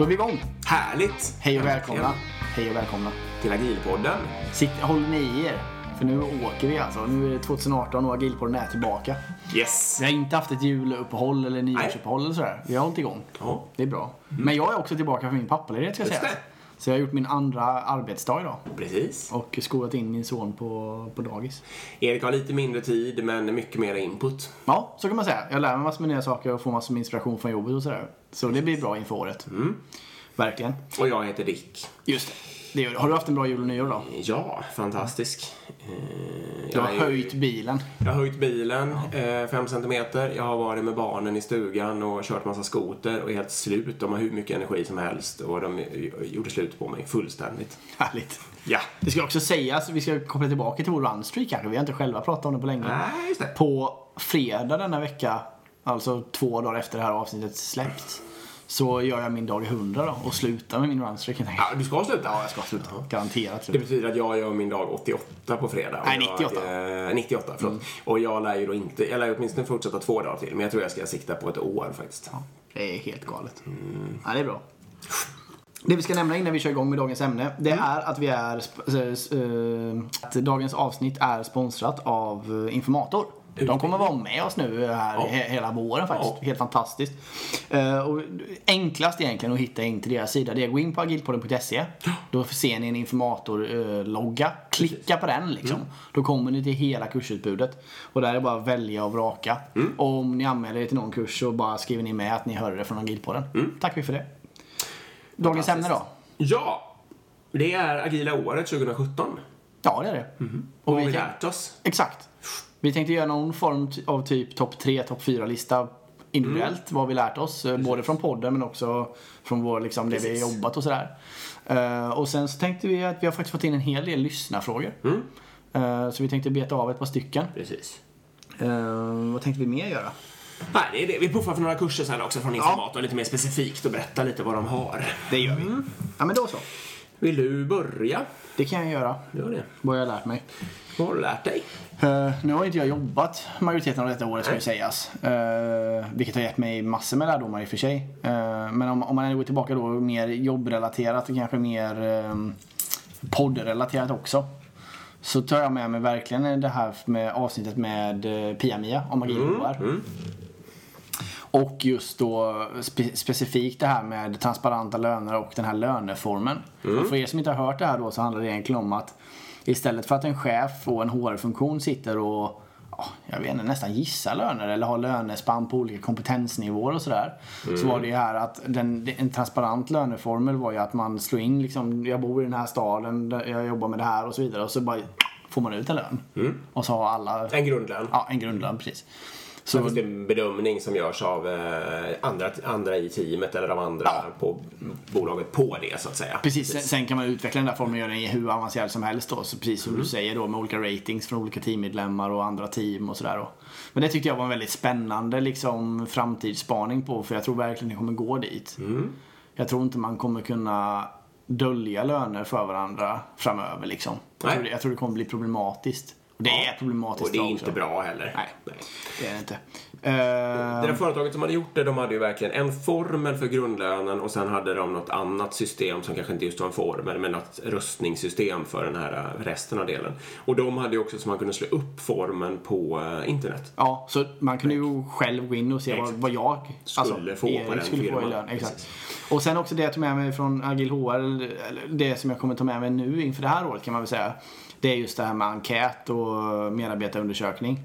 Då är vi igång. Härligt! Hej och välkomna. Hej och välkomna. Till Agilpodden. Sitt, håll ni i er. För nu åker vi alltså. Nu är det 2018 och Agilpodden är tillbaka. Yes! Vi har inte haft ett juluppehåll eller nyårsuppehåll eller sådär. Vi har hållit igång. Ja. Det är bra. Men jag är också tillbaka från min pappaledighet ska Just sägas. Så jag har gjort min andra arbetsdag idag. Precis. Och skolat in min son på, på dagis. Erik har lite mindre tid men mycket mer input. Ja, så kan man säga. Jag lär mig massor med nya saker och får massor med inspiration från jobbet och sådär. Så det blir bra inför året. Verkligen. Och jag heter Dick. Just det. det gör. Har du haft en bra jul och nyår då? Ja, fantastisk. Eh, Du har jag är- höjt bilen. Jag har höjt bilen 5 centimeter. Jag har varit med barnen i stugan och kört massa skoter och är helt slut. De har hur mycket energi som helst och de gjorde slut på mig fullständigt. Härligt. Ja. Det ska också sägas, vi ska koppla tillbaka till vår runstreak kanske. Vi har inte själva pratat om det på länge. Nej, just det. På fredag denna vecka, alltså två dagar efter det här avsnittet släppts, så gör jag min dag 100 då och slutar med min runstreak. Ja, du ska sluta? Ja, jag ska sluta. Garanterat Det betyder att jag gör min dag 88 på fredag. Nej, 98. Jag, eh, 98, förlåt. Och jag lär ju då inte, jag lär ju åtminstone fortsätta två dagar till. Men jag tror jag ska sikta på ett år faktiskt. Det är helt galet. Ja, det är bra. Det vi ska nämna innan vi kör igång med dagens ämne, det är att vi är eh, att dagens avsnitt är sponsrat av eh, Informator. De kommer vara med oss nu här Ja. he- hela våren faktiskt. Ja. Helt fantastiskt. Eh, och enklast egentligen att hitta in till deras sida det är att gå in på agilpodden.se. Då ser ni en informatorlogga. Klicka på den liksom. Då kommer ni till hela kursutbudet. Och där är det bara att välja och vraka. Och om ni anmäler er till någon kurs så bara skriver ni med att ni hörde det från agilpodden. Tack vi för det. Dagens ämne då? Ja! Det är agila året 2017. Ja, det är det. Vad Och har vi tänk- lärt oss? Exakt. Vi tänkte göra någon form av typ topp 3, topp 4-lista individuellt. Vad vi lärt oss. eh, Både från podden men också från vår, liksom, det vi Precis. har jobbat och sådär. Eh, och sen så tänkte vi att vi har faktiskt fått in en hel del lyssnarfrågor. Eh, så vi tänkte beta av ett par stycken. Precis. Eh, vad tänkte vi mer göra? Nej, det är det. Vi puffar för några kurser sen också från Informator. Lite mer specifikt och berätta lite vad de har. Det gör vi. Ja men då så. Vill du börja? Det kan jag göra. Gör det. Vad jag har lärt mig. Vad har du lärt dig? Eh, nu har inte jag jobbat majoriteten av detta året ska ju sägas. Uh, vilket har gett mig massor med lärdomar i och för sig. Eh, men om, om man går tillbaka då mer jobbrelaterat och kanske mer um, poddrelaterat också. Så tar jag med mig verkligen det här med avsnittet med uh, Pia-Mia om magi mm, Och just då spe, specifikt det här med transparenta löner och den här löneformen. Och för er som inte har hört det här då så handlar det egentligen om att istället för att en chef och en HR-funktion sitter och ja, jag vet inte, nästan gissar löner eller har lönespann på olika kompetensnivåer och sådär. Så var det ju här att den, en transparent löneformel var ju att man slår in liksom, jag bor i den här staden, jag jobbar med det här och så vidare och så bara får man ut en lön. Och så har alla, En grundlön. ja en grundlön precis. Så det en bedömning som görs av eh, andra, andra i teamet eller av andra på bolaget på det så att säga. Precis, sen, sen kan man utveckla den där formen och göra den hur avancerad som helst då. Så precis som du säger då med olika ratings från olika teammedlemmar och andra team och sådär. Men det tyckte jag var en väldigt spännande liksom framtidsspaning på för jag tror verkligen det kommer gå dit. Jag tror inte man kommer kunna dölja löner för varandra framöver liksom. Jag tror, det, jag tror det kommer bli problematiskt. Det är problematiskt Och det är också. inte bra heller. Nej. Det är det inte. Det Eh, där företaget som hade gjort det, de hade ju verkligen en formel för grundlönen och sen hade de något annat system som kanske inte just var en formel, men något röstningssystem för den här eh, resten av delen. Och de hade ju också så man kunde slå upp formen på eh, internet. Ja, så man kunde ju själv gå in och se vad, vad jag Skulle få Erik på den skulle få i firman. lön. Exakt. Och sen också det jag tog med mig från Agil HR, eller det som jag kommer ta med mig nu inför det här året kan man väl säga. Det är just det här med enkät och medarbetarundersökning.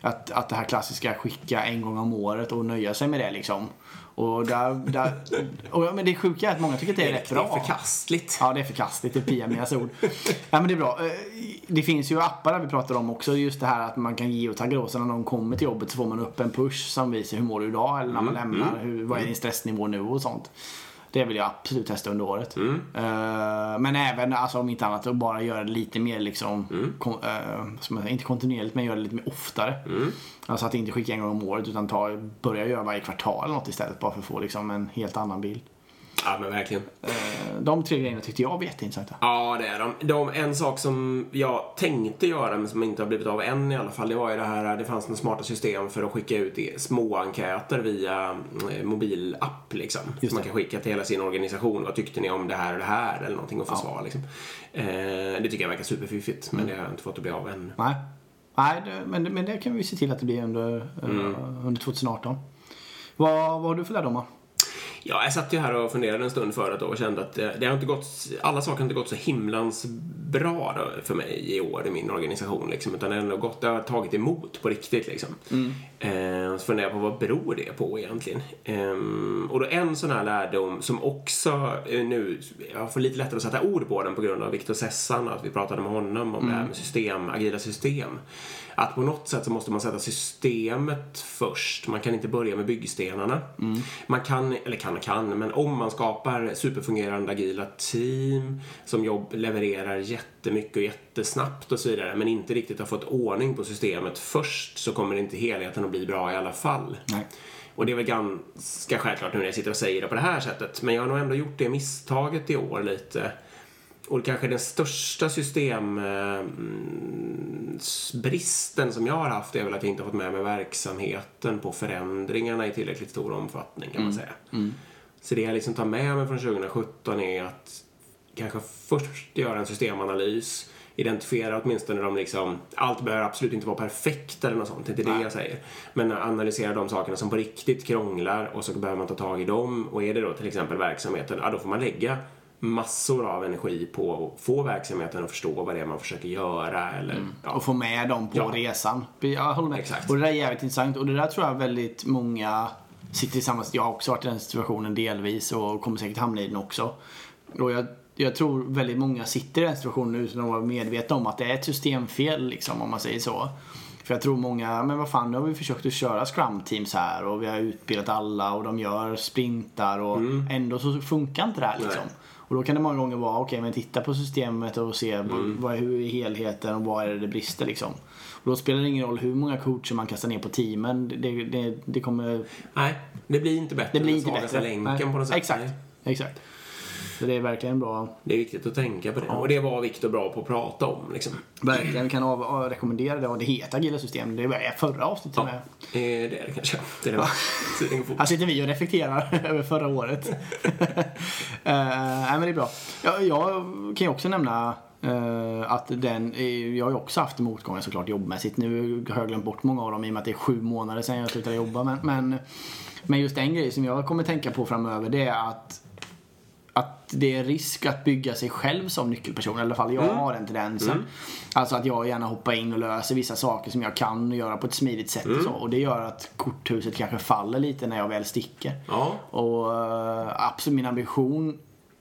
Att, att det här klassiska skicka en gång om året och nöja sig med det liksom. Och där, där, och, ja, men det sjuka är att många tycker att det är rätt Det bra. är förkastligt. Ja, det är förkastligt. Det är Pia-Mias ord. ja, men det är bra. Eh, Det finns ju appar där vi pratar om också. Just det här att man kan geotagga då. Så när någon kommer till jobbet så får man upp en push som visar hur mår du idag? Eller när man lämnar. Hur, vad är din stressnivå nu och sånt. Det vill jag absolut testa under året. Eh, men även, alltså, om inte annat, att bara göra det lite mer liksom, kon, eh, som jag säger, inte kontinuerligt men göra det lite mer oftare. Alltså att inte skicka en gång om året utan ta, börja göra varje kvartal eller något istället bara för att få liksom, en helt annan bild. Ja, men verkligen. Eh, de tre grejerna tyckte jag var jätteintressanta. Ja, det är de. de. En sak som jag tänkte göra, men som inte har blivit av än i alla fall, det var ju det här, det fanns några smarta system för att skicka ut små enkäter via eh, mobilapp liksom. Som man kan skicka till hela sin organisation. Vad tyckte ni om det här och det här? Eller någonting och få ja. svar liksom. Eh, det tycker jag verkar superfiffigt, men mm. det har jag inte fått att bli av än. Nej, Nej det, men, men det kan vi se till att det blir under, mm. under 2018. Vad, vad har du för lärdomar? Ja, jag satt ju här och funderade en stund förut och kände att det, har inte gått, alla saker har inte gått så himlans bra för mig i år i min organisation. Liksom, utan det har, gått, det har tagit emot på riktigt. Liksom. Mm. Eh, så funderar jag på vad beror det på egentligen? Eh, och då en sån här lärdom som också eh, nu, jag får lite lättare att sätta ord på den på grund av Viktor Sessan och att vi pratade med honom om mm. det här med system, agila system att på något sätt så måste man sätta systemet först. Man kan inte börja med byggstenarna. Mm. Man kan, eller kan och kan, men om man skapar superfungerande agila team som jobb, levererar jättemycket och jättesnabbt och så vidare men inte riktigt har fått ordning på systemet först så kommer inte helheten att bli bra i alla fall. Nej. Och det är väl ganska självklart nu när jag sitter och säger det på det här sättet. Men jag har nog ändå gjort det misstaget i år lite och kanske den största systembristen som jag har haft är väl att jag inte har fått med mig verksamheten på förändringarna i tillräckligt stor omfattning kan man mm. säga. Mm. Så det jag liksom tar med mig från 2017 är att kanske först göra en systemanalys identifiera åtminstone de liksom, allt behöver absolut inte vara perfekt eller något sånt, det är inte det jag säger. Men analysera de sakerna som på riktigt krånglar och så behöver man ta tag i dem och är det då till exempel verksamheten, ja då får man lägga massor av energi på att få verksamheten att förstå vad det är man försöker göra. Eller, mm. ja. Och få med dem på ja. resan. Jag håller med. Exakt. Och det där är jävligt intressant. Och det där tror jag väldigt många sitter i samma... Jag har också varit i den situationen delvis och kommer säkert hamna i den också. Och jag, jag tror väldigt många sitter i den situationen utan att vara medvetna om att det är ett systemfel, liksom, om man säger så. För jag tror många, men vad fan, nu har vi försökt att köra scrum teams här och vi har utbildat alla och de gör sprintar och mm. ändå så funkar inte det här liksom. Nej. Och då kan det många gånger vara, okej okay, men titta på systemet och se mm. vad, hur är helheten och vad är det det brister liksom. Och då spelar det ingen roll hur många coacher man kastar ner på teamen. Det, det, det kommer... Nej, det blir inte bättre. Det blir inte bättre. länken Nej. på något sätt. Exakt. Exakt. Så det är verkligen bra. Det är viktigt att tänka på det. Ja. Och det var Viktor bra på att prata om. Liksom. Verkligen. Vi kan av, av, rekommendera det. Och det heter Agila system. Det var förra avsnittet ja. med. Det är det kanske. Det är det. Här sitter vi och reflekterar över förra året. uh, nej, men det är bra. Jag, jag kan ju också nämna Uh, att den, jag har ju också haft motgångar såklart jobbmässigt. Nu har jag glömt bort många av dem i och med att det är sju månader sedan jag slutade jobba. Men, men, men just en grej som jag kommer tänka på framöver det är att att det är risk att bygga sig själv som nyckelperson. I alla fall jag mm. har den tendensen. Mm. Alltså att jag gärna hoppar in och löser vissa saker som jag kan göra på ett smidigt sätt. Mm. Och, så. och det gör att korthuset kanske faller lite när jag väl sticker. Ja. Och uh, absolut min ambition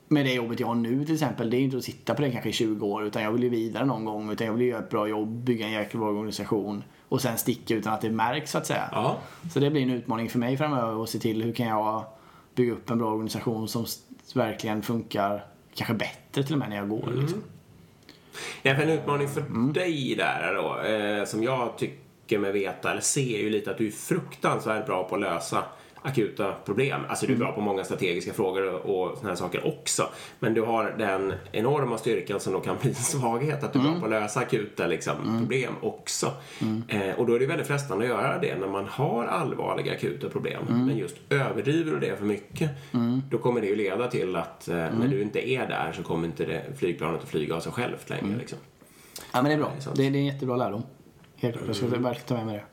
med det jobbet jag har nu till exempel, det är inte att sitta på det kanske i 20 år. Utan jag vill ju vidare någon gång. Utan jag vill göra ett bra jobb, bygga en jäkla bra organisation. Och sen sticka utan att det märks så att säga. Ja. Så det blir en utmaning för mig framöver att se till hur kan jag bygga upp en bra organisation som verkligen funkar kanske bättre till och med när jag går. Mm. Liksom. Ja, en utmaning för mm. dig där då, eh, som jag tycker mig veta, eller ser ju lite att du är fruktansvärt bra på att lösa akuta problem. Alltså du är bra mm. på många strategiska frågor och sådana här saker också. Men du har den enorma styrkan som då kan bli en svaghet, att du är bra mm. på att lösa akuta liksom, mm. problem också. Mm. Eh, och då är det väldigt frestande att göra det när man har allvarliga akuta problem. Mm. Men just överdriver du det för mycket, då kommer det ju leda till att eh, när du inte är där så kommer inte det flygplanet att flyga av sig självt längre. Liksom. Ja men det är bra. Det är, det är en jättebra lärdom. Helt klart. Jag ska verkligen ta med mig det.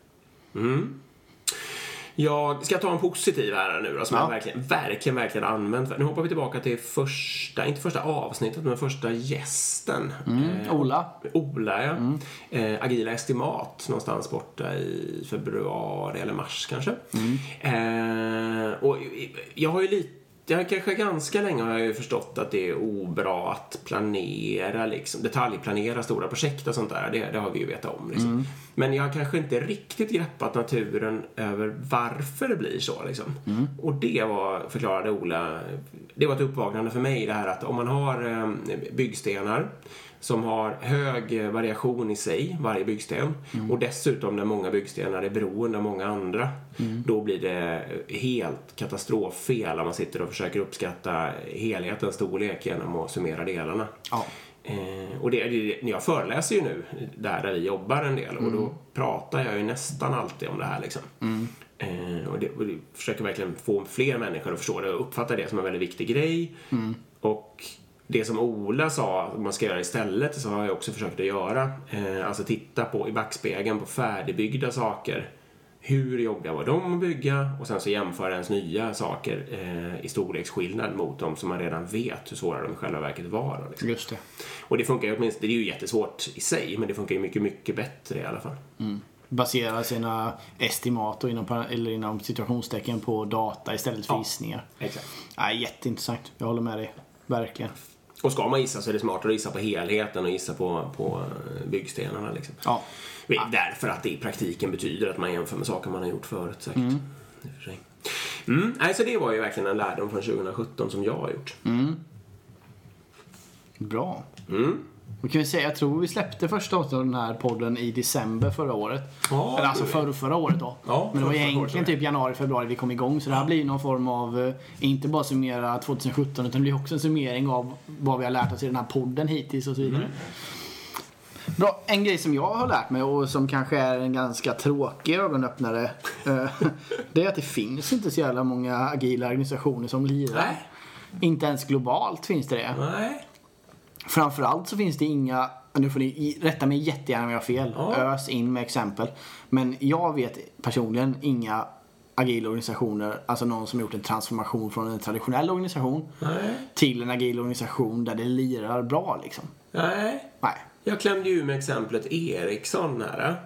Jag ska ta en positiv här nu då, som ja. jag verkligen, verkligen, verkligen använt. Nu hoppar vi tillbaka till första, inte första avsnittet, men första gästen. Mm, eh, Ola. Ola, ja. Mm. Eh, Agila Estimat, någonstans borta i februari eller mars kanske. Mm. Eh, och jag har ju lite jag kanske ganska länge har jag ju förstått att det är obra att planera, liksom, detaljplanera stora projekt och sånt där. Det, det har vi ju vetat om. Liksom. Men jag har kanske inte riktigt greppat naturen över varför det blir så. Liksom. Och det var, förklarade Ola, det var ett uppvaknande för mig det här att om man har eh, byggstenar som har hög variation i sig, varje byggsten. Och dessutom när många byggstenar är beroende av många andra. Då blir det helt katastroffel om man sitter och försöker uppskatta helhetens storlek genom att summera delarna. Ja. Eh, och det, jag föreläser ju nu där, där vi jobbar en del och då pratar jag ju nästan alltid om det här liksom. Eh, och, det, och det försöker verkligen få fler människor att förstå det och uppfatta det som en väldigt viktig grej. Och det som Ola sa att man ska göra istället så har jag också försökt att göra. Eh, alltså titta på i backspegeln på färdigbyggda saker. Hur jobbiga var de att bygga? Och sen så jämföra ens nya saker eh, i storleksskillnad mot de som man redan vet hur svåra de i själva verket var. Liksom. Just det. Och det funkar ju åtminstone, det är ju jättesvårt i sig, men det funkar ju mycket, mycket bättre i alla fall. Basera sina estimat och inom, eller inom situationstecken på data istället för Ja. gissningar. Exakt. Nej, jätteintressant. Jag håller med dig. Verkligen. Och ska man gissa så är det smartare att gissa på helheten och gissa på, på byggstenarna. Liksom. Ja. Därför att det i praktiken betyder att man jämför med saker man har gjort förut säkert. Och för. Mm, nej, så det var ju verkligen en lärdom från 2017 som jag har gjort. Bra. Mm. Då kan vi säga, jag tror vi släppte första avsnittet av den här podden i december förra året. Ja, Eller alltså det- förra, förra året då. Ja, Men det var egentligen typ januari, februari vi kom igång. Så det här blir någon form av, eh, inte bara summera 2017 utan det blir också en summering av vad vi har lärt oss i den här podden hittills och så vidare. Mm. Bra, en grej som jag har lärt mig och som kanske är en ganska tråkig ögonöppnare. eh, det är att det finns inte så jävla många agila organisationer som lirar. Nej. Inte ens globalt finns det det. Nej. Framförallt så finns det inga, nu får ni rätta mig jättegärna om jag har fel, Ja. ös in med exempel. Men jag vet personligen inga agila organisationer, alltså någon som gjort en transformation från en traditionell organisation Nej. till en agil organisation där det lirar bra liksom. Nej. Nej. Jag klämde ju med exemplet Ericsson här.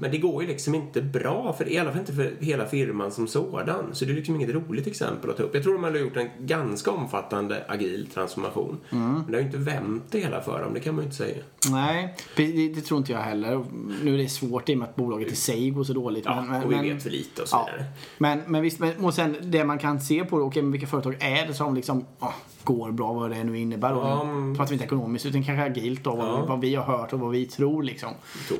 Men det går ju liksom inte bra, för, i alla fall inte för hela firman som sådan. Så det är liksom inget roligt exempel att ta upp. Jag tror de hade gjort en ganska omfattande agil transformation. Men det har ju inte vänt det hela för dem, det kan man ju inte säga. Nej, det, det tror inte jag heller. Nu är det svårt i och med att bolaget i sig går så dåligt. Ja, men, och vi men, vet för lite och så Ja, vidare. men, men visst, men, och sen det man kan se på, okej, men vilka företag är det som liksom ah, går bra, vad det nu innebär. Då. Ja, mm. Pratar vi inte ekonomiskt utan kanske agilt då, vad, Ja. vad vi har hört och vad vi tror liksom.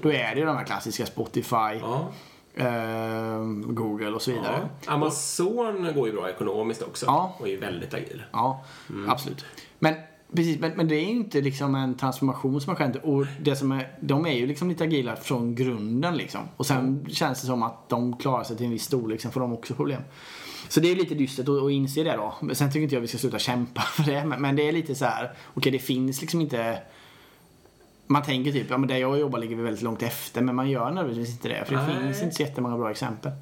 Då är det ju de här klassiska Spotify, Ja. eh, Google och så vidare. Amazon går ju bra ekonomiskt också och är ju väldigt agil. Ja, absolut. Men, precis, men, men det är ju inte liksom en transformation som har skett. Och det som är, de är ju liksom lite agila från grunden liksom. Och sen känns det som att de klarar sig till en viss storlek, sen får de också problem. Så det är lite dystert att, att inse det då. Men sen tycker inte jag vi ska sluta kämpa för det. Men, men det är lite så här, okej det finns liksom inte man tänker typ, ja men där jag jobbar ligger vi väldigt långt efter men man gör nödvändigtvis inte det för det Nej. finns inte så jättemånga bra exempel.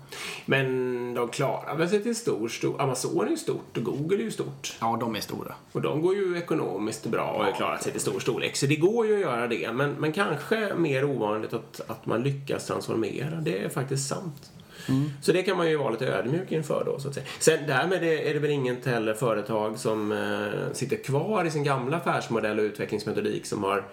Men de klarar väl sig till stor, stor. Amazon är ju stort och Google är ju stort. Ja, de är stora. Och de går ju ekonomiskt bra och har klarat sig till stor storlek. Så det går ju att göra det. Men, men kanske mer ovanligt att, att man lyckas transformera. Det är faktiskt sant. Så det kan man ju vara lite ödmjuk inför då så att säga. Sen därmed är, det väl inget heller företag som eh, sitter kvar i sin gamla affärsmodell och utvecklingsmetodik som har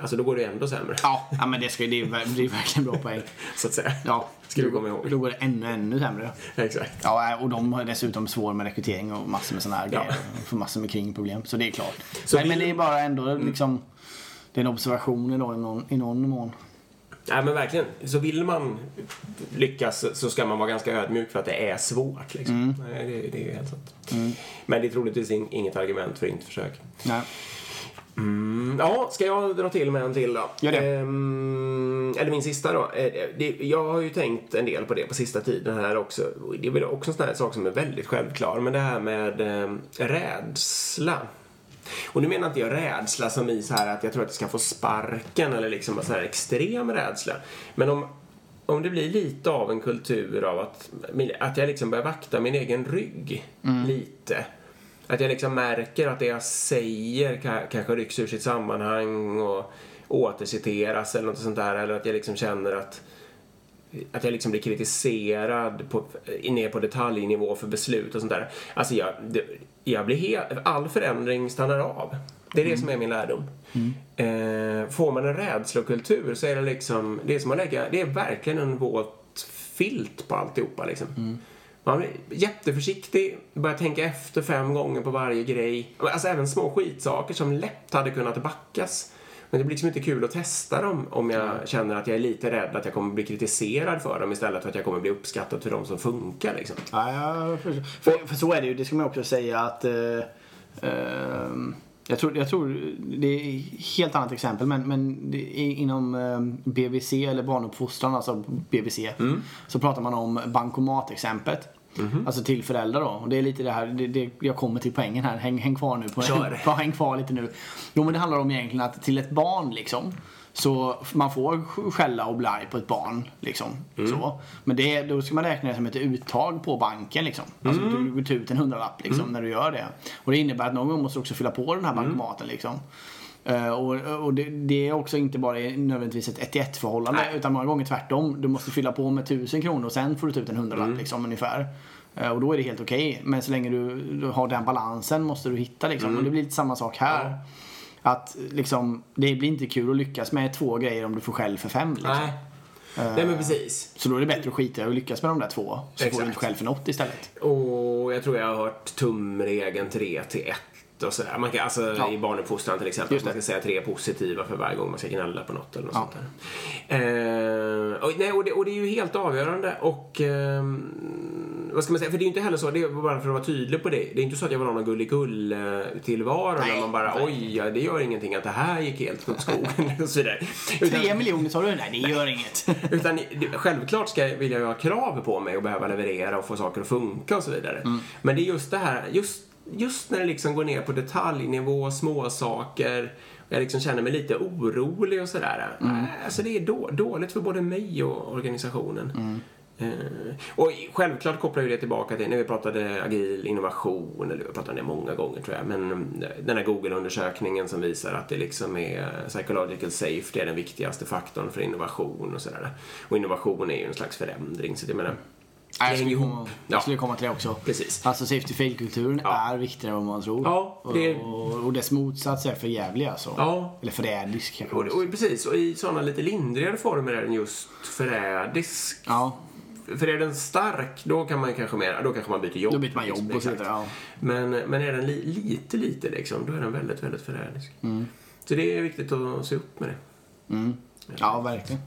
Alltså då går det ändå sämre. Ja, ja men det, ska, det, är, det är verkligen bra poäng. Så att säga. Ja, Ska du komma ihåg. Då går det ännu, ännu sämre. Exakt. Ja, och de har dessutom svår med rekrytering och massor med sådana här Ja. grejer. Och Får massor med kringproblem. Så det är klart. Så men, vill- men det är bara ändå liksom... Det är en observation i någon, i någon mån. Nej men verkligen. Så vill man lyckas så ska man vara ganska ödmjuk för att det är svårt. Liksom. Nej, det, det är ju helt sant. Men det är troligtvis in, inget argument för inte försök. Nej. Mm, ja, ska jag dra till med en till då? Gör det. Ehm, eller min sista då. Eh, Det, jag har ju tänkt en del på det på sista tiden här också. Det är väl också en sån här sak som är väldigt självklar. Men det här med eh, rädsla. Och nu menar inte jag rädsla som i så här att jag tror att jag ska få sparken eller liksom så här extrem rädsla. Men om, om det blir lite av en kultur av att, att jag liksom börjar vakta min egen rygg lite. Att jag liksom märker att det jag säger ka- kanske rycks ur sitt sammanhang och återciteras eller något sånt där. Eller att jag liksom känner att att jag liksom blir kritiserad på, ner på detaljnivå för beslut och sånt där. Alltså jag, det, jag blir helt, all förändring stannar av. Det är det som är min lärdom. Eh, får man en rädslokultur så är det liksom, det är som att lägga, det är verkligen en våt filt på alltihopa liksom. Man blir jätteförsiktig, börjar tänka efter fem gånger på varje grej. Alltså även små skitsaker som lätt hade kunnat backas. Men det blir liksom inte kul att testa dem om jag känner att jag är lite rädd att jag kommer bli kritiserad för dem istället för att jag kommer bli uppskattad för dem som funkar liksom. Ja, ja, för, för, för så är det ju. Det ska man också säga att eh, eh, jag, tror, jag tror, det är ett helt annat exempel, men, men inom eh, BVC eller barnuppfostran, alltså BVC, så pratar man om bankomatexemplet. Alltså till föräldrar då. Och det är lite det här, det, det, jag kommer till poängen här. Häng, häng kvar nu. På, Kör. Häng kvar lite nu. Jo men det handlar om egentligen att till ett barn liksom. Så man får skälla och bli arg på ett barn. Liksom. Så. Men det, då ska man räkna det som ett uttag på banken. Liksom. Alltså du går ut en hundralapp liksom, när du gör det. Och det innebär att någon gång måste du också fylla på den här bankomaten. Liksom. Eh, och och det, det är också inte bara nödvändigtvis ett 1 1 förhållande Nej. utan många gånger tvärtom. Du måste fylla på med 1000 kronor och sen får du ta ut en hundralapp liksom, ungefär. Eh, Och då är det helt okej. Men så länge du, du har den balansen måste du hitta liksom. Och det blir lite samma sak här. Att liksom, det blir inte kul att lyckas med två grejer om du får skäll för fem. Liksom. Nej. Nej men precis. Så då är det bättre att skita i att lyckas med de där två. Så får Exakt. du inte skäll för något istället. Och jag tror jag har hört tumregeln 3 till 1 och sådär. Man kan, alltså Ja. i barnuppfostran till exempel. Just Man ska säga tre positiva för varje gång man ska gnälla på något eller något Ja. sånt där. Eh, och, nej, och, det, och det är ju helt avgörande och ehm, vad ska man säga, för det är ju inte heller så, det är bara för att vara tydlig på det. Det är inte så att jag vill ha någon gulligull tillvaro Nej, när man bara nej. oj, ja, det gör ingenting att det här gick helt åt skogen och så vidare. Utan- Tre miljoner sa du? Nej, det gör inget. utan självklart ska, vill jag ju ha krav på mig och behöva leverera och få saker att funka och så vidare. Men det är just det här, just, just när det liksom går ner på detaljnivå, småsaker, och jag liksom känner mig lite orolig och sådär. Mm. Alltså det är då, dåligt för både mig och organisationen. Eh, och självklart kopplar ju det tillbaka till, när vi pratade agil innovation, eller vi pratade om det många gånger tror jag, men eh, den här Google-undersökningen som visar att det liksom är psychological safety är den viktigaste faktorn för innovation och sådär. Och innovation är ju en slags förändring, så jag menar, Jag, hänger skulle komma, Ja. jag skulle komma till det också. Precis. Alltså safety fail-kulturen Ja. är viktigare än vad man tror. Ja, det- och, och dess motsats är förjävlig alltså. Ja. Eller förrädisk kanske. Och, och precis, och i sådana lite lindrigare former är den just förrädisk. Ja, För är den stark, då kan man kanske mer, då kanske man byter jobb. då byter man jobb och så vidare. Ja. Men, men är den li, lite, lite liksom, då är den väldigt, väldigt förrädisk. Så det är viktigt att se upp med det. Mm. ja, verkligen.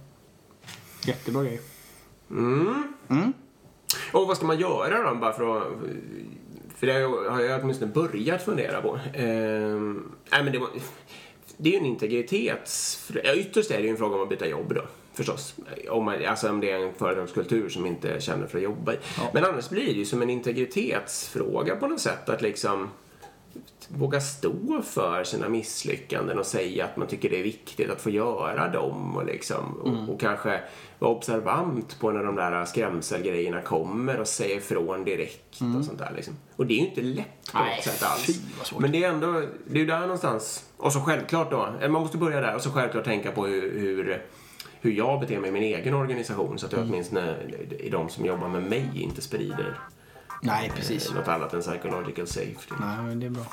Jättebra grej. Och vad ska man göra då, bara för att... För det har jag åtminstone börjat fundera på. Ehm, nej, men det, var- det är ju en integritets... Ja, ytterst är det ju en fråga om att byta jobb då. Förstås. Om, man, alltså om det är en företagskultur som inte känner för att jobba i. Men annars blir det ju som en integritetsfråga på något sätt. Att liksom våga stå för sina misslyckanden och säga att man tycker det är viktigt att få göra dem och, liksom, och, och kanske vara observant på när de där skrämselgrejerna kommer och säga ifrån direkt och sånt där. Liksom. Och det är ju inte lätt på Nej, något sätt alls. Men det är ändå, det är där någonstans. Och så självklart då, eh, man måste börja där och så självklart tänka på hur, hur hur jag beter mig i min egen organisation så att jag åtminstone i de som jobbar med mig inte sprider Nej, precis. eh, något annat än psychological safety. Nej, men det är bra.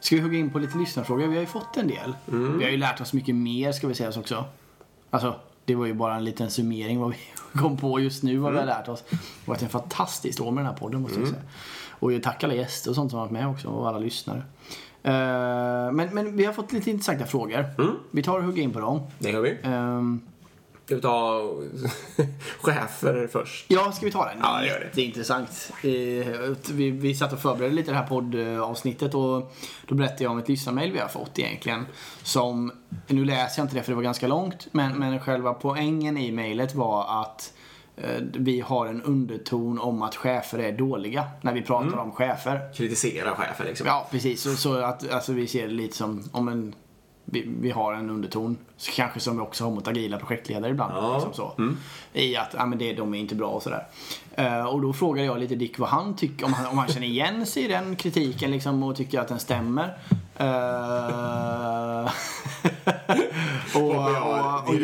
Ska vi hugga in på lite lyssnarfrågor? Vi har ju fått en del. Mm. Vi har ju lärt oss mycket mer ska vi säga också. Alltså, det var ju bara en liten summering vad vi kom på just nu vad vi Mm. har lärt oss. Det har varit en fantastiskt år med den här podden måste jag säga. Och ju tack alla gäster och sånt som har varit med också och alla lyssnare. Eh, men, men vi har fått lite intressanta frågor. Mm. Vi tar och hugger in på dem. Det gör vi. Ehm, Ska vi ta chefer först? Ja, ska vi ta den? Ja, det gör det. Jätteintressant. Eh, Vi, vi satt och förberedde lite det här poddavsnittet och då berättade jag om ett lyssnarmail vi har fått egentligen. Som, nu läser jag inte det för det var ganska långt, men, men själva poängen i mejlet var att vi har en underton om att chefer är dåliga när vi pratar Mm. om chefer. Kritisera chefer liksom. Ja, precis. Så, så att alltså, vi ser det lite som om en vi, vi har en underton, så kanske som vi också har mot agila projektledare ibland. Ja. Liksom så. I att ja, men det, de är inte bra och sådär. Eh, och då frågade jag lite Dick vad han tycker, om han, om han känner igen sig i den kritiken liksom, och tycker att den stämmer. Eh, och, Och och, och,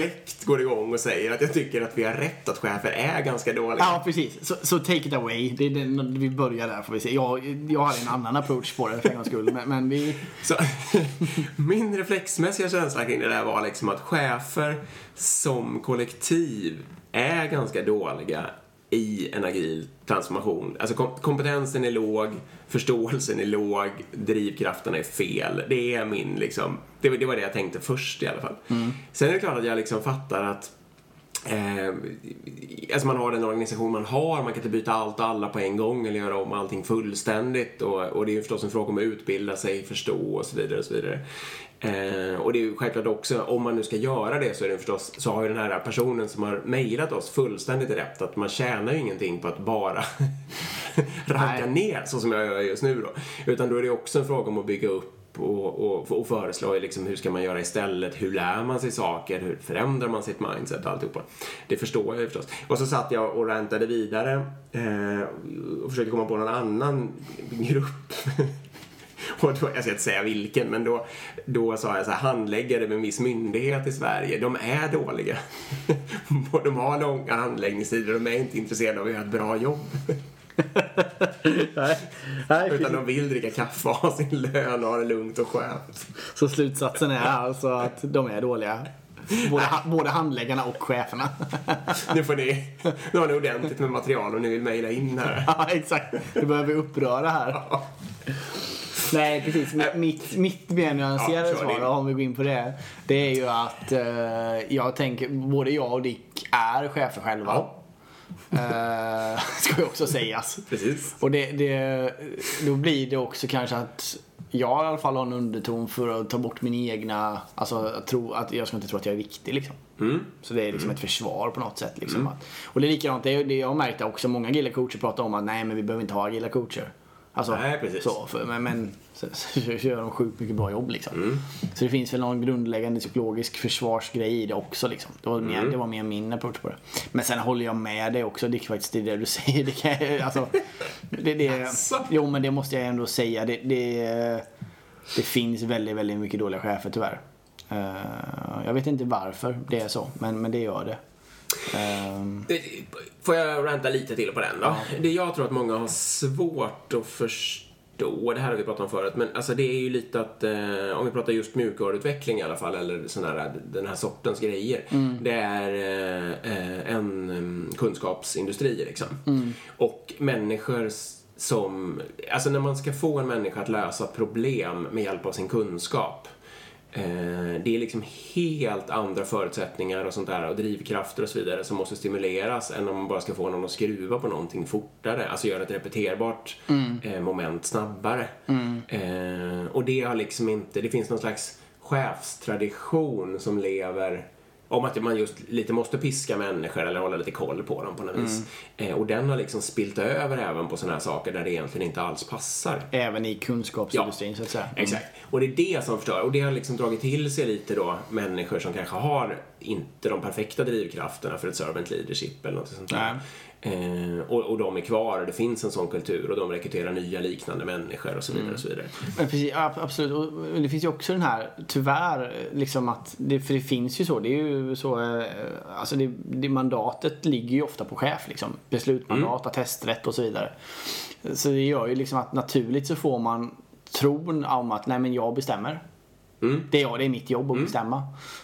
går igång och säger att jag tycker att vi har rätt att chefer är ganska dåliga. Ja, precis. Så, så take it away. Det den, vi börjar där får vi se. Jag, jag hade en annan approach på det för en gångs skull. Men, men vi... Så, min reflexmässiga känsla kring det där var liksom att chefer som kollektiv är ganska dåliga i en agil transformation. Alltså kom kompetensen är låg, förståelsen är låg, drivkrafterna är fel. Det är min liksom, det, det var det jag tänkte först i alla fall. Mm. Sen är det klart att jag liksom fattar att Eh, alltså man har den organisation man har, man kan inte byta allt och alla på en gång eller göra om allting fullständigt och, och det är ju förstås en fråga om att utbilda sig, förstå och så vidare. Och så vidare. Eh, och det är ju självklart också, om man nu ska göra det så är det förstås, så har ju den här personen som har mejlat oss fullständigt rätt att man tjänar ju ingenting på att bara ranka ner så som jag gör just nu då. Utan då är det också en fråga om att bygga upp och, och, och föreslå liksom hur ska man göra istället, hur lär man sig saker, hur förändrar man sitt mindset och alltihopa. Det förstår jag ju förstås. Och så satt jag och rantade vidare eh, och försökte komma på någon annan grupp och då, jag ska inte säga vilken, men då, då sa jag så här, handläggare med en viss myndighet i Sverige, de är dåliga. de har långa handläggningstider, de är inte intresserade av att göra ett bra jobb nej, nej, Utan de vill dricka kaffe och ha sin lön och ha det lugnt och skönt. Så slutsatsen är alltså att de är dåliga? Både, både handläggarna och cheferna. nu får ni, nu har ni ordentligt med material och ni vill mejla in här. ja, exakt. Nu börjar vi uppröra här. Nej, precis. Mitt, mitt mer nyanserade ja, svar, om vi går in på det, det är ju att uh, jag tänker, både jag och Dick är chefer själva. Ja. Uh, ska ju också sägas. Precis. Och det, det, då blir det också kanske att jag i alla fall har en underton för att ta bort min egna, alltså att, tro, att jag ska inte tro att jag är viktig liksom. Mm. Så det är liksom mm. ett försvar på något sätt liksom. Mm. Och det är likadant, det, det jag har märkt också, många agila coacher pratar om att nej men vi behöver inte ha agila coacher. Alltså, Nej, precis. Så, för, men, men så, så, gör de sjukt mycket bra jobb liksom. Mm. Så det finns väl någon grundläggande psykologisk försvarsgrej i det också liksom. Det var, mer, mm. det var mer min approach på det. Men sen håller jag med dig också, det är faktiskt det du säger. Det kan, alltså, det, det, jo men det måste jag ändå säga. Det, det, det finns väldigt, väldigt mycket dåliga chefer tyvärr. Uh, jag vet inte varför det är så, men, men det gör det. Um... Får jag ranta lite till på den då? Ja. Det jag tror att många har svårt att förstå, det här har vi pratat om förut, men alltså det är ju lite att eh, om vi pratar just mjukvaruutveckling i alla fall, eller sån här, den här sortens grejer. Mm. Det är eh, en mm, kunskapsindustri liksom. Mm. Och människor som, alltså när man ska få en människa att lösa problem med hjälp av sin kunskap Eh, det är liksom helt andra förutsättningar och sånt där och drivkrafter och så vidare som måste stimuleras än om man bara ska få någon att skruva på någonting fortare. Alltså göra ett repeterbart mm. Eh, moment snabbare. Mm. Eh, och det har liksom inte, det finns någon slags chefstradition som lever om att man just lite måste piska människor eller hålla lite koll på dem på något mm. vis. Eh, och den har liksom spilt över även på sådana här saker där det egentligen inte alls passar. Även i kunskapsindustrin ja, så att säga. Mm. Exakt. Och det är det som förstör. Och det har liksom dragit till sig lite då människor som kanske har inte de perfekta drivkrafterna för ett servant leadership eller något sånt där. Eh, och, och de är kvar och det finns en sån kultur och de rekryterar nya liknande människor och så vidare. Mm. Och så vidare. Men precis, absolut. Och det finns ju också den här, tyvärr, liksom att, det, för det finns ju så, det är ju så, eh, alltså det, det mandatet ligger ju ofta på chef liksom. Beslutmandat, mm. attesträtt och så vidare. Så det gör ju liksom att naturligt så får man tron om att nej men jag bestämmer. Mm. Det, är, det är mitt jobb att mm. bestämma.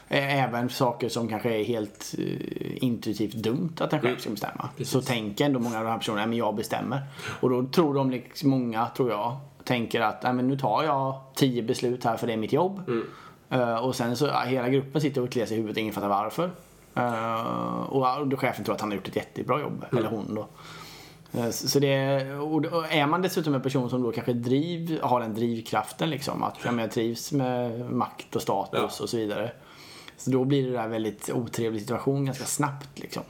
Även saker som kanske är helt uh, intuitivt dumt att en chef mm. ska bestämma. Precis. Så tänker ändå många av de här personerna, men jag bestämmer. Och då tror de, liksom, många tror jag, tänker att nej, men nu tar jag tio beslut här för det är mitt jobb. Uh, och sen så hela gruppen sitter och kliar sig i huvudet, ingen fattar varför. Uh, och chefen tror att han har gjort ett jättebra jobb, mm. eller hon då. Eh, så det, och är man dessutom en person som då kanske driv, har den drivkraften liksom, att jag trivs med makt och status ja. och så vidare. Så då blir det där väldigt otrevlig situation ganska snabbt liksom.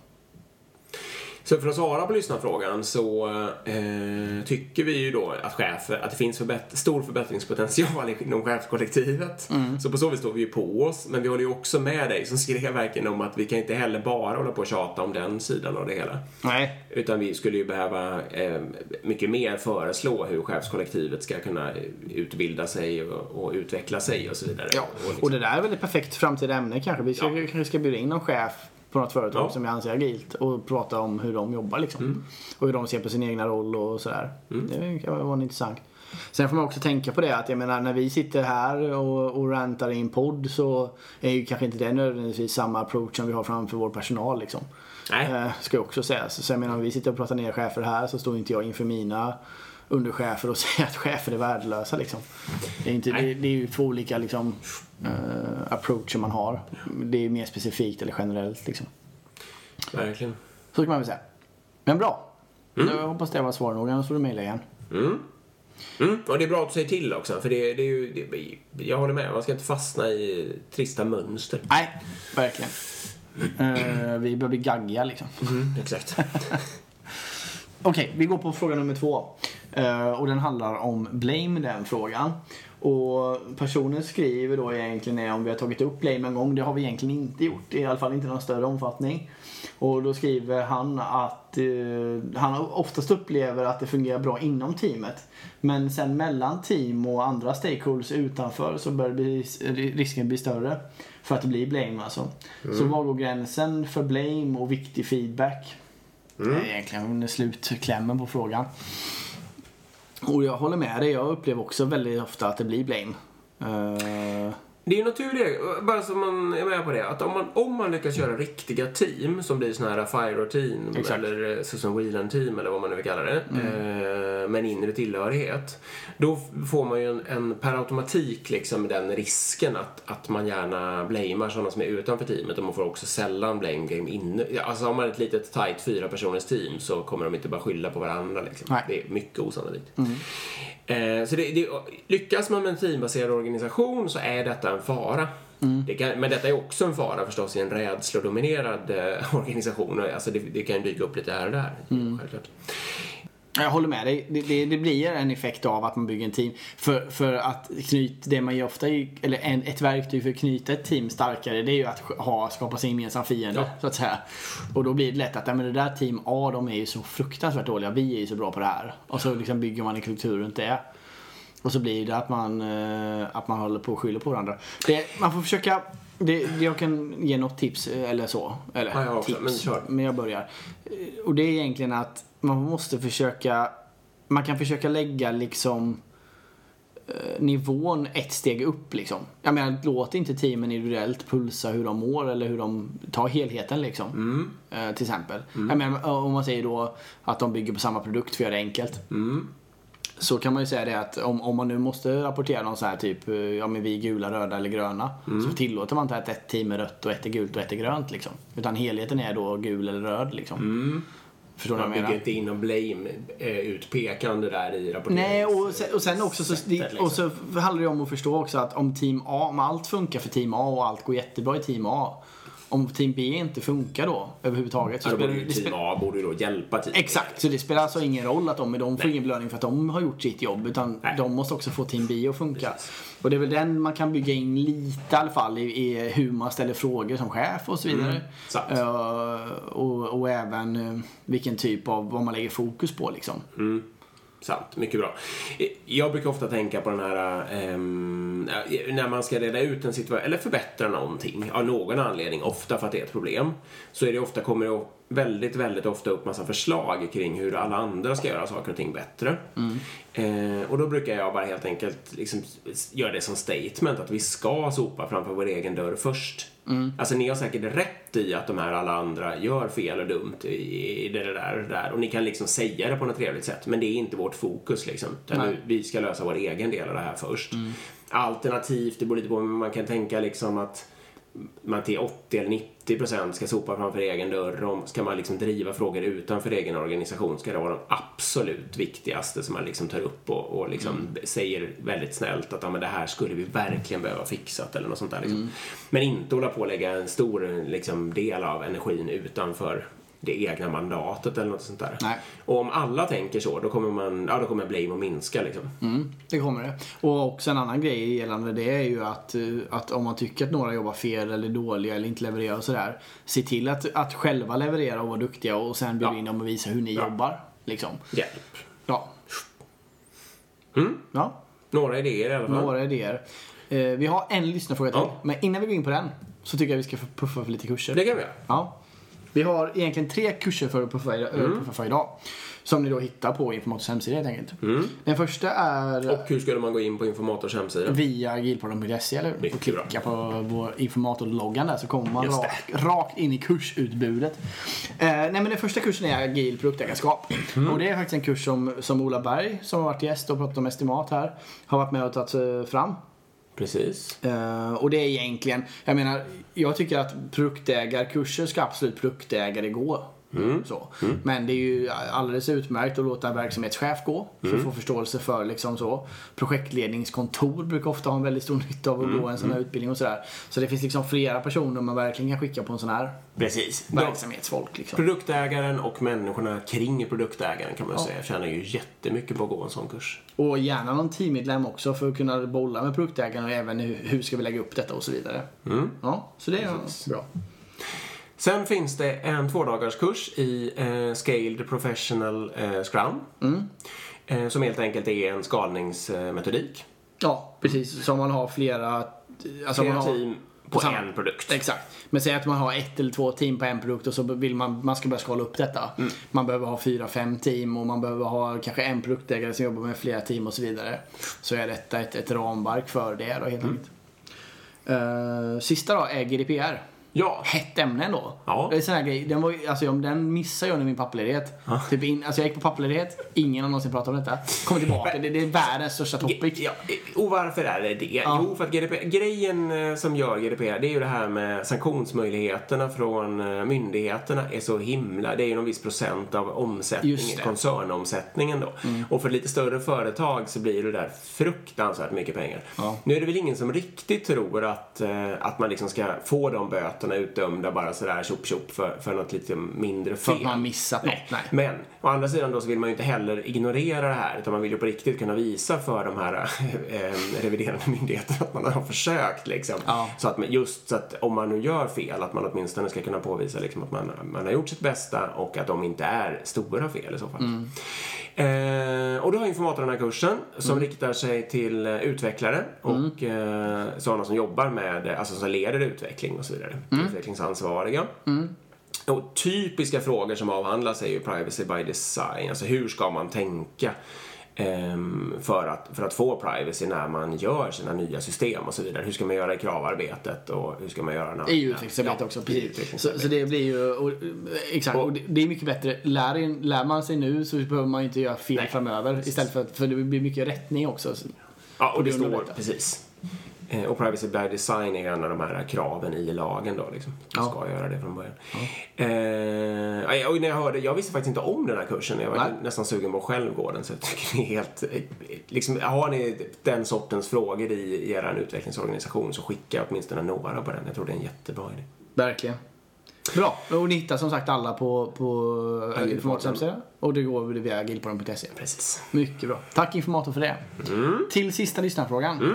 Så för att svara på lyssnarfrågan så eh, tycker vi ju då att chefer, att det finns förbätt stor förbättringspotential inom chefskollektivet. Mm. Så på så vis står vi ju på oss. Men vi håller ju också med dig som skrev verkligen om att vi kan inte heller bara hålla på och tjata om den sidan av det hela. Nej. Utan vi skulle ju behöva eh, mycket mer föreslå hur chefskollektivet ska kunna utbilda sig och, och utveckla sig och så vidare. Ja, och liksom, och det där är väl ett perfekt framtida ämne kanske. Vi ska, Ja. kanske ska bjuda in någon chef på något företag Ja. som jag anser agilt och prata om hur de jobbar liksom. Mm. Och hur de ser på sin egna roll och sådär. Det kan vara intressant. Sen får man också tänka på det att jag menar när vi sitter här och, och rantar i en podd så är ju kanske inte det nödvändigtvis samma approach som vi har framför vår personal liksom. Nej. Eh, ska också säga. Så jag menar om vi sitter och pratar ner chefer här så står inte jag inför mina underchefer och säger att chefer är värdelösa liksom. Det är, inte, det, det är ju två olika liksom, eh, approacher man har. Det är mer specifikt eller generellt liksom. Verkligen. Så kan man väl säga. Men bra. Jag hoppas det var svar nog, annars får du mejla igen. Mm. Mm. Och det är bra att du säger till också, för det, det är ju, det, jag håller med, man ska inte fastna i trista mönster. Nej, verkligen. Eh, vi börjar bli gaggiga liksom. Exakt. Okej, vi går på fråga nummer två. Eh, och den handlar om blame, den frågan. Och personen skriver då egentligen är om vi har tagit upp blame en gång. Det har vi egentligen inte gjort. I alla fall inte i någon större omfattning. Och då skriver han att eh, han oftast upplever att det fungerar bra inom teamet. Men sen mellan team och andra stakeholders utanför så börjar bli, risken bli större för att det blir blame alltså. Så var går gränsen för blame och viktig feedback? Det är egentligen slutklämmen på frågan. Och jag håller med dig. Jag upplever också väldigt ofta att det blir blame. Uh... Eh, det är ju naturligt, bara så man är med på det, att om man, om man lyckas göra riktiga team som blir såna här Exakt. eller eh, Susan Whelan-team eller vad man nu vill kalla det, eh, med en inre tillhörighet. Då får man ju en, en per automatik liksom den risken att, att man gärna blamear sådana som är utanför teamet och man får också sällan blame game inne. Alltså har man ett litet tight fyra personers team så kommer de inte bara skylla på varandra liksom. Nej. Det är mycket osannolikt. Eh, så det, det, lyckas man med en teambaserad organisation så är detta en fara. Det kan, men detta är också en fara förstås i en rädslodominerad eh, organisation. Alltså det, det kan dyka upp lite här och där. Självklart. Jag håller med dig. Det, det, det blir en effekt av att man bygger en team. För, för att knyta, det man gör ofta, eller en, ett verktyg för att knyta ett team starkare det är ju att ha, skapa sig en gemensam fiende. Ja. Så att säga. Och då blir det lätt att ja, men det där team A de är ju så fruktansvärt dåliga. Vi är ju så bra på det här. Och så liksom bygger man en kultur runt det. Och så blir det att man, eh, att man håller på och skyller på varandra. Det, man får försöka det, jag kan ge något tips eh, eller så. Eller också, tips. men. Men jag börjar. Och det är egentligen att man måste försöka Man kan försöka lägga liksom eh, nivån ett steg upp liksom. Jag menar, låt inte teamen individuellt pulsa hur de mår eller hur de tar helheten liksom. Mm. Eh, till exempel. Jag menar, om man säger då att de bygger på samma produkt för att göra det enkelt. Mm. Så kan man ju säga det att om, om man nu måste rapportera någon så här typ, eh, ja men vi är gula, röda eller gröna. Mm. Så tillåter man inte att ett team är rött och ett är gult och ett är grönt liksom. Utan helheten är då gul eller röd liksom. Förstår du vad Man bygger inte in och blame eh, utpekande där i rapporteringen. Nej, och sen, och sen också så, det, och så handlar det om att förstå också att om team A, om allt funkar för team A och allt går jättebra i team A. Om team B inte funkar då överhuvudtaget så Ja, spelar borde team A borde ju då hjälpa team Exakt, så det spelar alltså ingen roll att de, de får Nej. ingen belöning för att de har gjort sitt jobb utan Nej. de måste också få team B att funka. Och det är väl den man kan bygga in lite i alla fall i, i hur man ställer frågor som chef och så vidare. sant. Eh, och, och även eh, vilken typ av, vad man lägger fokus på liksom. Mm. Sant, mycket bra. Jag brukar ofta tänka på den här ehm, eh, när man ska reda ut en situation eller förbättra någonting av någon anledning, ofta för att det är ett problem, så är det ofta, kommer det väldigt, väldigt ofta upp massa förslag kring hur alla andra ska göra saker och ting bättre. Eh, och då brukar jag bara helt enkelt liksom göra det som statement att vi ska sopa framför vår egen dörr först. Alltså ni har säkert rätt i att de här alla andra gör fel och dumt i, det där och det där och ni kan liksom säga det på något trevligt sätt men det är inte vårt fokus liksom. Nu, vi ska lösa vår egen del av det här först. Alternativt, det beror lite på, men man kan tänka liksom att man till 80 eller 90 procent ska sopa framför egen dörr. Och ska man liksom driva frågor utanför egen organisation ska det vara de absolut viktigaste som man liksom tar upp och, och liksom säger väldigt snällt att ja, men det här skulle vi verkligen behöva fixat eller något sånt där. Liksom. Men inte hålla på och lägga en stor liksom, del av energin utanför det egna mandatet eller något sånt där. Nej. Och om alla tänker så, då kommer, man, ja, då kommer blame att minska liksom. Mm, det kommer det. Och också en annan grej gällande det är ju att, eh, att om man tycker att några jobbar fel eller dåliga eller inte levererar och sådär. Se till att, att själva leverera och vara duktiga och sen bjuda Ja. in dem och visa hur ni Ja. jobbar. Liksom. Hjälp. Ja. Mm. ja. Några idéer i alla fall. Några idéer. Eh, vi har en lyssnarfråga till. Men innan vi går in på den så tycker jag vi ska puffa för lite kurser. Det kan vi göra. Ja. Vi har egentligen tre kurser för att puffa, mm. idag. Som ni då hittar på Informators hemsida helt enkelt. Den första är Och hur skulle man gå in på Informators hemsida? via agilprodden.se eller hur? Och klicka på vår informatorloggan där så kommer man rakt, rakt in i kursutbudet. Eh, nej men den första kursen är agil produktägarskap. Mm. Och det är faktiskt en kurs som, som Ola Berg som har varit gäst och pratat om estimat här har varit med och tagit eh, fram. Precis. Uh, och det är egentligen, jag menar, jag tycker att produktägarkurser ska absolut produktägare gå. Så. Men det är ju alldeles utmärkt att låta en verksamhetschef gå för att få förståelse för liksom så. Projektledningskontor brukar ofta ha en väldigt stor nytta av att gå en sån här utbildning och sådär. Så det finns liksom flera personer man verkligen kan skicka på en sån här Precis. Verksamhetsfolk. Liksom. produktägaren och människorna kring produktägaren kan man säga tjänar ju jättemycket på att gå en sån kurs. Och gärna någon teammedlem också för att kunna bolla med produktägaren och även hur, hur ska vi lägga upp detta och så vidare. Ja, så det är bra. Sen finns det en tvådagarskurs i eh, Scaled Professional eh, Scrum. Eh, som helt enkelt är en skalningsmetodik. Ja, precis. Som man har flera... Alltså Flera man har, team på sam- en produkt. Exakt. Men säg att man har ett eller två team på en produkt och så vill man, man ska börja skala upp detta. Mm. Man behöver ha fyra, fem team och man behöver ha kanske en produktägare som jobbar med flera team och så vidare. Så är detta ett, ett ramverk för det då helt Mm. enkelt. Uh, sista då är GDPR. Ja, Hett ämne ändå. Ja. Det är sån här grej. Den, var, alltså, den missade jag under min pappaledighet. Typ in, alltså, jag gick på pappaledighet, ingen har någonsin pratat om detta. Kommer tillbaka, det, det är världens största topic. Ja, och varför är det det? Jo, för att GDPR, grejen eh, som gör GDPR, det är ju det här med sanktionsmöjligheterna från eh, myndigheterna är så himla, det är ju någon viss procent av omsättningen. Mm. koncernomsättningen då. Och för lite större företag så blir det där fruktansvärt mycket pengar. Ja. Nu är det väl ingen som riktigt tror att, eh, att man liksom ska få de böterna utdömda bara sådär tjopp tjopp för, för något lite mindre fel. För att man missat något. Nej. Men å andra sidan då så vill man ju inte heller ignorera det här utan man vill ju på riktigt kunna visa för de här eh, reviderande myndigheterna att man har försökt liksom. Ja. Så att just så att om man nu gör fel att man åtminstone ska kunna påvisa liksom att man, man har gjort sitt bästa och att de inte är stora fel i så fall. Mm. Eh, och då har Informator den här kursen som riktar sig till eh, utvecklare och eh, sådana som jobbar med, alltså som leder utveckling och så vidare. Utvecklingsansvariga. Och typiska frågor som avhandlas är ju privacy by design. Alltså hur ska man tänka för, att, för att få privacy när man gör sina nya system och så vidare. Hur ska man göra i kravarbetet och hur ska man göra när... I utvecklingsarbete Ja, också. Precis. Så, så det blir ju, och, exakt, och det, det är mycket bättre. Lär, lär man sig nu så behöver man inte göra fel Nej, framöver. Istället för att, för det blir mycket rättning också. Ja, och det står, precis. Eh, Och privacy by design är en av de här kraven i lagen då liksom. Du Ja. ska göra det från början. Eh, och när jag hörde, jag visste faktiskt inte om den här kursen. Jag var Nej. nästan sugen på att själv gå den. Så jag tycker det är helt, eh, liksom, har ni den sortens frågor i, i er utvecklingsorganisation så skicka åtminstone några på den. Jag tror det är en jättebra idé. Verkligen. Bra. Och ni hittar som sagt alla på, på hemsida. Och det går via agilpodden.se. Precis. Mycket bra. Tack Informator för det. Mm. Till sista lyssnarfrågan. Eh,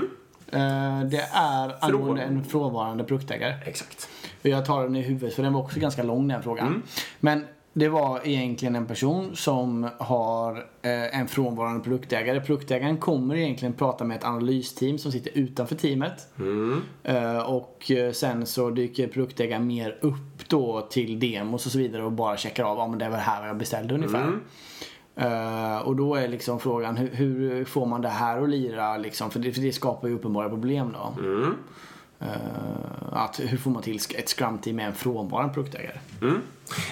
Det är angående en frånvarande produktägare. Exakt. Jag tar den i huvudet för den var också ganska lång den frågan. Mm. Men det var egentligen en person som har eh, en frånvarande produktägare. Produktägaren kommer egentligen prata med ett analysteam som sitter utanför teamet. Mm. Eh, och eh, sen så dyker produktägaren mer upp då till demos och så vidare och bara checkar av om det var det här jag beställde ungefär. Mm. Uh, och då är liksom frågan hur, hur får man det här att lira liksom? För det, för det skapar ju uppenbara problem då. Mm. Eh, att hur får man till ett scrum-team med en frånvarande produktägare? Mm.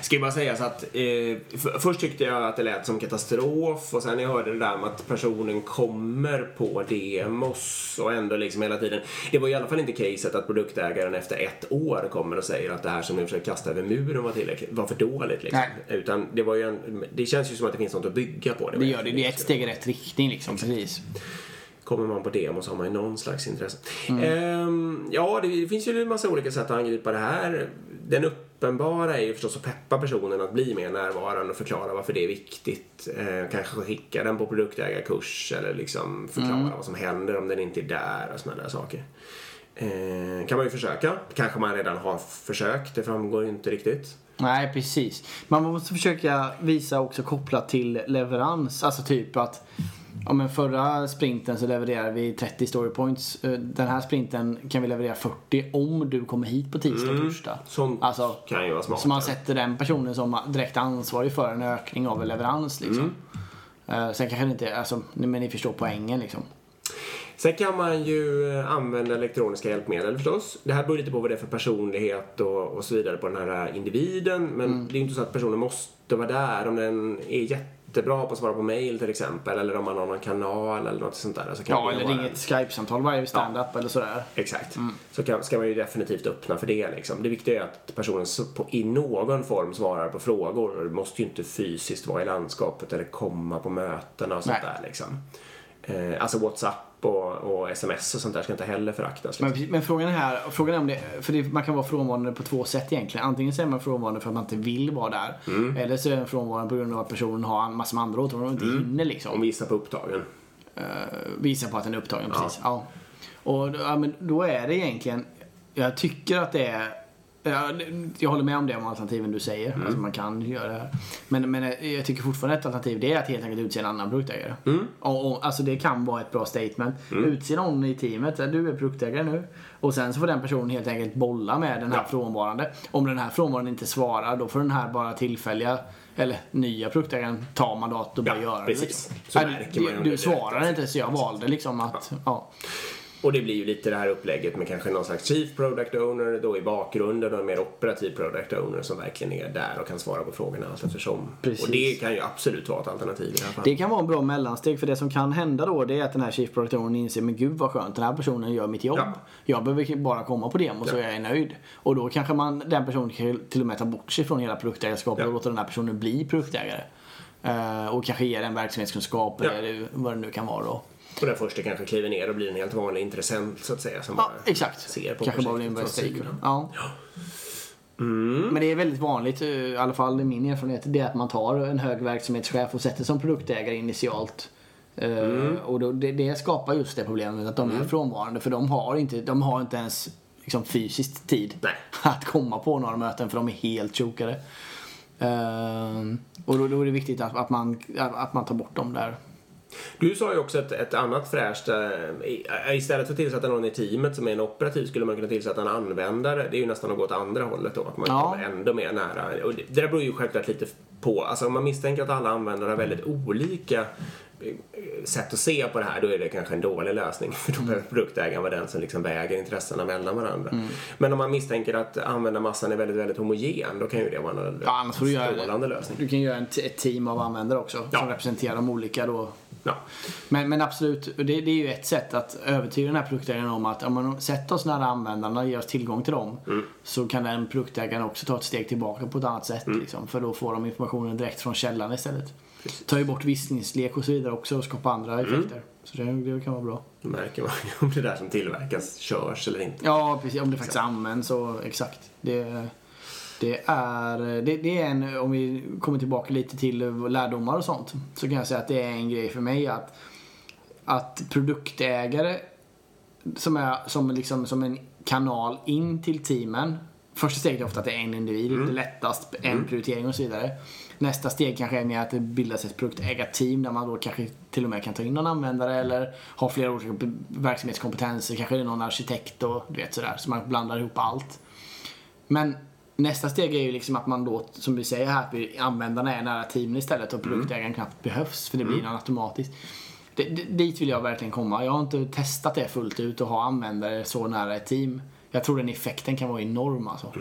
Ska ju bara säga så att eh, f- först tyckte jag att det lät som katastrof och sen när jag hörde det där med att personen kommer på demos och ändå liksom hela tiden. Det var i alla fall inte caset att produktägaren efter ett år kommer och säger att det här som ni försöker kasta över muren var tillräckligt, var för dåligt liksom. Nej. Utan det var ju en, det känns ju som att det finns något att bygga på. Det var gör det. Det är ett steg i rätt riktning liksom. Precis. Kommer man på demo så har man ju någon slags intresse. Mm. Ehm, ja, det finns ju en massa olika sätt att angripa det här. Den upp, uppenbara är ju förstås att peppa personen att bli mer närvarande och förklara varför det är viktigt. Eh, kanske skicka den på produktägarkurs eller liksom förklara vad som händer om den inte är där och sådana där saker. Eh, kan man ju försöka. Kanske man redan har försökt, det framgår ju inte riktigt. Nej, precis. Man måste försöka visa också kopplat till leverans. Alltså typ att Ja, men förra sprinten så levererade vi 30 story points. Eh, Den här sprinten kan vi leverera 40 om du kommer hit på tisdag och torsdag. Sånt Alltså, kan ju vara smart. Så man sätter den personen som direkt ansvarig för en ökning av en leverans liksom. Eh, Sen kanske inte, alltså, men ni förstår poängen liksom. Sen kan man ju eh, använda elektroniska hjälpmedel förstås. Det här beror lite på vad det är för personlighet och, och så vidare på den här individen. Men Mm. det är ju inte så att personen måste vara där. Om den är jättebra på att svara på mail till exempel. Eller om man har någon kanal eller något sånt där. Så kan Ja, eller ringa ett Skype-samtal varje stand-up eller sådär. Exakt. Mm. Så kan, ska man ju definitivt öppna för det. Liksom. Det viktiga är att personen på, i någon form svarar på frågor. Och det måste ju inte fysiskt vara i landskapet eller komma på mötena och sånt Nej. där. Liksom. Eh, alltså WhatsApp och, och sms och sånt där ska inte heller föraktas. Liksom. Men, men frågan är här, frågan är om det, för det, man kan vara frånvarande på två sätt egentligen. Antingen så är man frånvarande för att man inte vill vara där. Mm. Eller så är man frånvarande på grund av att personen har en massa andra åtaganden och inte hinner liksom. Om vi gissar på upptagen. uh, visa på att den är upptagen. Precis. Ja. Och då- ja, men då är det egentligen, jag tycker att det är Ja, jag håller med om det om alternativen du säger. Mm. Alltså man kan göra det här. Men, men jag tycker fortfarande ett alternativ det är att helt enkelt utse en annan produktägare. Mm. Och, och, alltså det kan vara ett bra statement. Utse någon i teamet. Du är produktägare nu. Och sen så får den personen helt enkelt bolla med den här Ja. frånvarande. Om den här frånvarande inte svarar då får den här bara tillfälliga eller nya produktägaren ta mandat och bara Ja, göra precis. det. Så Liksom. märker man du du direkt. inte så jag valde liksom att, ja. Och det blir ju lite det här upplägget med kanske någon slags chief product owner då i bakgrunden och en mer operativ product owner som verkligen är där och kan svara på frågorna allt eftersom. Precis. Och det kan ju absolut vara ett alternativ i det här fallet. Det kan vara en bra mellansteg för det som kan hända då det är att den här Chief Product Owner inser men gud vad skönt den här personen gör mitt jobb. Ja. Jag behöver bara komma på demo så Ja. jag är nöjd. Och då kanske man, den personen kan till och med ta bort sig från hela produktägarskapet Ja. och låta den här personen bli produktägare. Eh, och kanske ge den verksamhetskunskap eller vad det nu kan vara då. Och den första kanske kliver ner och blir en helt vanlig intressent så att säga. Som Ja, bara exakt. ser på kanske bara blir en. Ja. Men det är väldigt vanligt, eh, i alla fall i min erfarenhet, det är att man tar en hög verksamhetschef och sätter som produktägare initialt. Eh, Mm. Och då, det, det skapar just det problemet att de är frånvarande för de har inte, de har inte ens liksom, fysiskt tid Nej. att komma på några möten för de är helt chokade. Eh, och då, då är det viktigt att, att, man, att man tar bort dem där. Du sa ju också ett, ett annat fräscht, eh, i- istället för att tillsätta någon i teamet som är en operativ skulle man kunna tillsätta en användare. Det är ju nästan att gå åt andra hållet då, att man Ja. kommer ändå mer nära. Och det, det där beror ju självklart lite på, alltså om man misstänker att alla användare har väldigt olika eh, sätt att se på det här, då är det kanske en dålig lösning. För då behöver produktägaren vara den som liksom väger intressena mellan varandra. Men om man misstänker att användarmassan är väldigt, väldigt homogen, då kan ju det vara en Ja, annars får du göra- strålande lösning. Du kan göra en t- ett team av användare också Ja. som representerar de olika då Ja. Men, men absolut, det, det är ju ett sätt att övertyga den här produktägaren om att om man sätter oss nära användarna och ger oss tillgång till dem Mm. så kan den produktägaren också ta ett steg tillbaka på ett annat sätt. Mm. Liksom, för då får de informationen direkt från källan istället. Tar ju bort visningslek och så vidare också och skapar andra Mm. effekter. Så det, det kan vara bra. Då märker man om det där som tillverkas körs eller inte. Ja, precis. Om det faktiskt används så exakt. Det, det är, det, det är en, om vi kommer tillbaka lite till lärdomar och sånt. Så kan jag säga att det är en grej för mig att, att produktägare som är som, liksom, som en kanal in till teamen. Första steget är ofta att det är en individ, det är lättast, en prioritering och så vidare. Nästa steg kanske är mer att det bildas ett produktägarteam där man då kanske till och med kan ta in någon användare eller ha flera olika verksamhetskompetenser. Kanske är det någon arkitekt och du vet sådär. Så man blandar ihop allt. Men nästa steg är ju liksom att man då, som vi säger här, att användarna är nära teamen istället och produktägaren knappt behövs för det blir något automatiskt. Det, det, dit vill jag verkligen komma. Jag har inte testat det fullt ut och ha användare så nära ett team. Jag tror den effekten kan vara enorm alltså.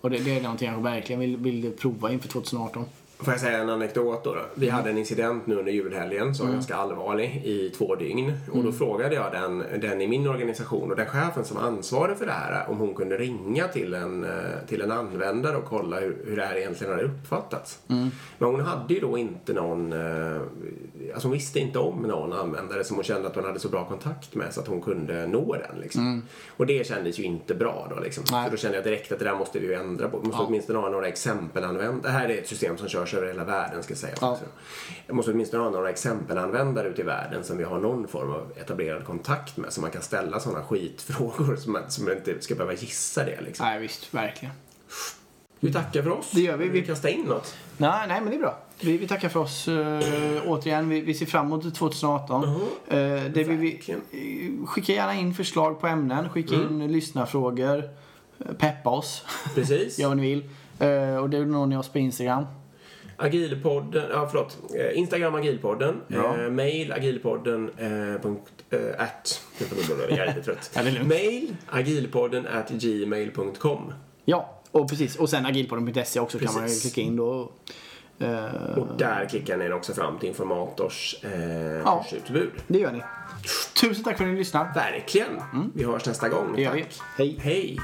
Och det, det är någonting jag verkligen vill, vill prova inför 2018. Får jag säga en anekdot då? Vi hade en incident nu under julhelgen som var ganska allvarlig i två dygn. Och då frågade jag den, den i min organisation och den chefen som var ansvarig för det här om hon kunde ringa till en, eh, till en användare och kolla hur, hur det här egentligen hade uppfattats. Men hon hade ju då inte någon, eh, alltså hon visste inte om någon användare som hon kände att hon hade så bra kontakt med så att hon kunde nå den. Liksom. Och det kändes ju inte bra då liksom. Så då kände jag direkt att det där måste vi ju ändra på. Vi måste åtminstone ha några exempelanvändare. Det här är ett system som körs över hela världen ska sägas Ja. också. Jag måste åtminstone ha några exempelanvändare ute i världen som vi har någon form av etablerad kontakt med. Så man kan ställa sådana skitfrågor som man, som man inte ska behöva gissa det liksom. Nej, visst. Verkligen. Vi tackar för oss. Det gör vi. Vi kastar in något. Nej, nej, men det är bra. Vi, vi tackar för oss uh, återigen. Vi, vi ser fram emot 2018. Eh, det vi, vi, eh, skicka gärna in förslag på ämnen. Skicka in lyssnarfrågor. Eh, Peppa oss. Precis. Gör vad ni vill. Eh, och det når ni oss på Instagram. Agilpodden, ja förlåt. Instagram agilpodden. Ja. Eh, mail agilpodden eh, punkt, eh, at. Jag är lite trött. Ja, är mail agilpodden at gmail.com. Ja, och precis. Och sen agilpodden.se också kan man Precis. klicka in då. Eh, Och där klickar ni också fram till Informators eh, Ja. kursutbud. det gör ni. Tusen tack för att ni lyssnar. Verkligen. Vi hörs nästa gång. Det gör vi. Hej. Hej.